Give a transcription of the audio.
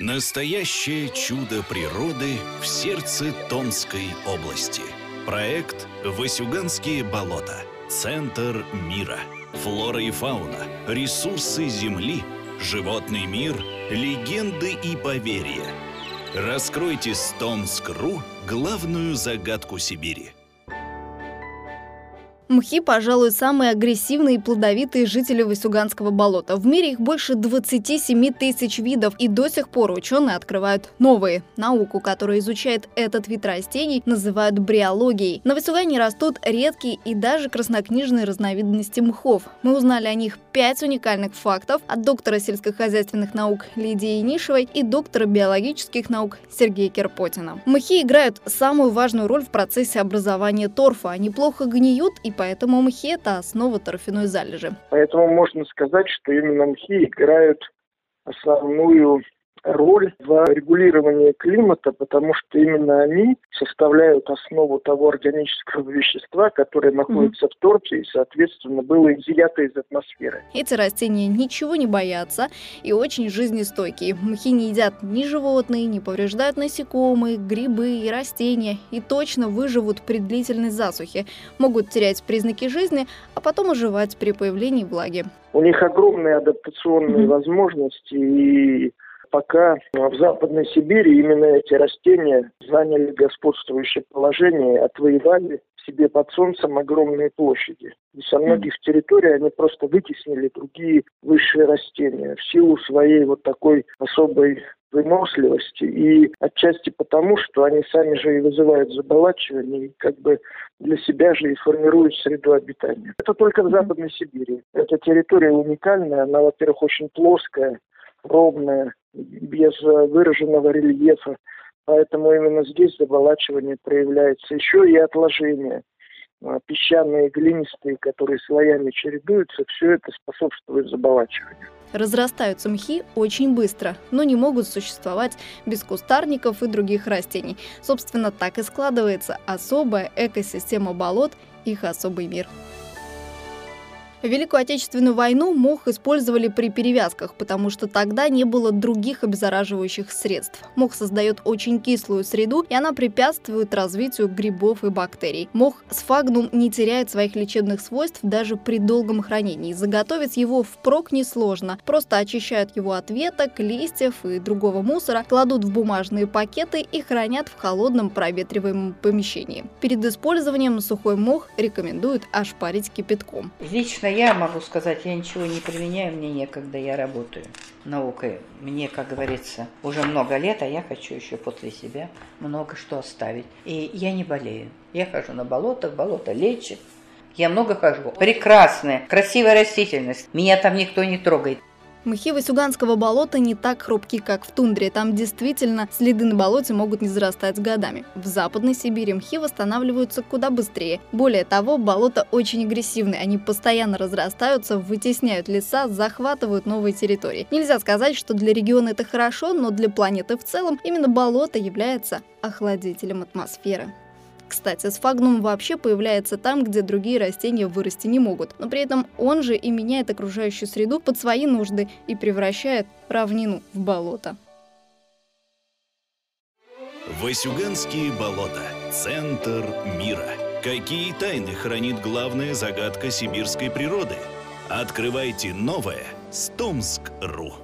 Настоящее чудо природы в сердце Томской области. Проект «Васюганские болота. Центр мира». Флора и фауна, ресурсы Земли, животный мир, легенды и поверья. Раскройте с Томск.ру главную загадку Сибири – Мхи, пожалуй, самые агрессивные и плодовитые жители Васюганского болота. В мире их больше 27 тысяч видов, и до сих пор ученые открывают новые. Науку, которая изучает этот вид растений, называют бриологией. На Васюгане растут редкие и даже краснокнижные разновидности мхов. Мы узнали о них 5 уникальных фактов от доктора сельскохозяйственных наук Лидии Нишевой и доктора биологических наук Сергея Керпотина. Мхи играют самую важную роль в процессе образования торфа. Они плохо гниют и поэтому мхи – это основа торфяной залежи. Поэтому можно сказать, что именно мхи играют основную роль в регулировании климата, потому что именно они составляют основу того органического вещества, которое находится mm-hmm. в торте и, соответственно, было изъято из атмосферы. Эти растения ничего не боятся и очень жизнестойкие. Мхи не едят ни животные, не повреждают насекомые, грибы и растения и точно выживут при длительной засухе, могут терять признаки жизни, а потом оживать при появлении влаги. У них огромные адаптационные mm-hmm. возможности и пока в Западной Сибири именно эти растения заняли господствующее положение, отвоевали себе под солнцем огромные площади. И со многих территорий они просто вытеснили другие высшие растения в силу своей вот такой особой выносливости и отчасти потому, что они сами же и вызывают заболачивание, и как бы для себя же и формируют среду обитания. Это только в Западной Сибири. Эта территория уникальная, она, во-первых, очень плоская, ровная, без э, выраженного рельефа. Поэтому именно здесь заболачивание проявляется. Еще и отложения а, песчаные, глинистые, которые слоями чередуются, все это способствует заболачиванию. Разрастаются мхи очень быстро, но не могут существовать без кустарников и других растений. Собственно, так и складывается особая экосистема болот, их особый мир. Великую Отечественную войну мох использовали при перевязках, потому что тогда не было других обеззараживающих средств. Мох создает очень кислую среду, и она препятствует развитию грибов и бактерий. Мох сфагнум не теряет своих лечебных свойств даже при долгом хранении. Заготовить его впрок несложно. Просто очищают его от веток, листьев и другого мусора, кладут в бумажные пакеты и хранят в холодном проветриваемом помещении. Перед использованием сухой мох рекомендуют ошпарить кипятком. Лично я могу сказать, я ничего не применяю, мне некогда, я работаю наукой. Мне, как говорится, уже много лет, а я хочу еще после себя много что оставить. И я не болею. Я хожу на болото, болото лечит. Я много хожу. Прекрасная, красивая растительность. Меня там никто не трогает. Мхи Васюганского болота не так хрупки, как в тундре. Там действительно следы на болоте могут не зарастать годами. В Западной Сибири мхи восстанавливаются куда быстрее. Более того, болота очень агрессивны. Они постоянно разрастаются, вытесняют леса, захватывают новые территории. Нельзя сказать, что для региона это хорошо, но для планеты в целом именно болото является охладителем атмосферы. Кстати, сфагнум вообще появляется там, где другие растения вырасти не могут, но при этом он же и меняет окружающую среду под свои нужды и превращает равнину в болото. Васюганские болота. Центр мира. Какие тайны хранит главная загадка сибирской природы? Открывайте новое с Томск.ру.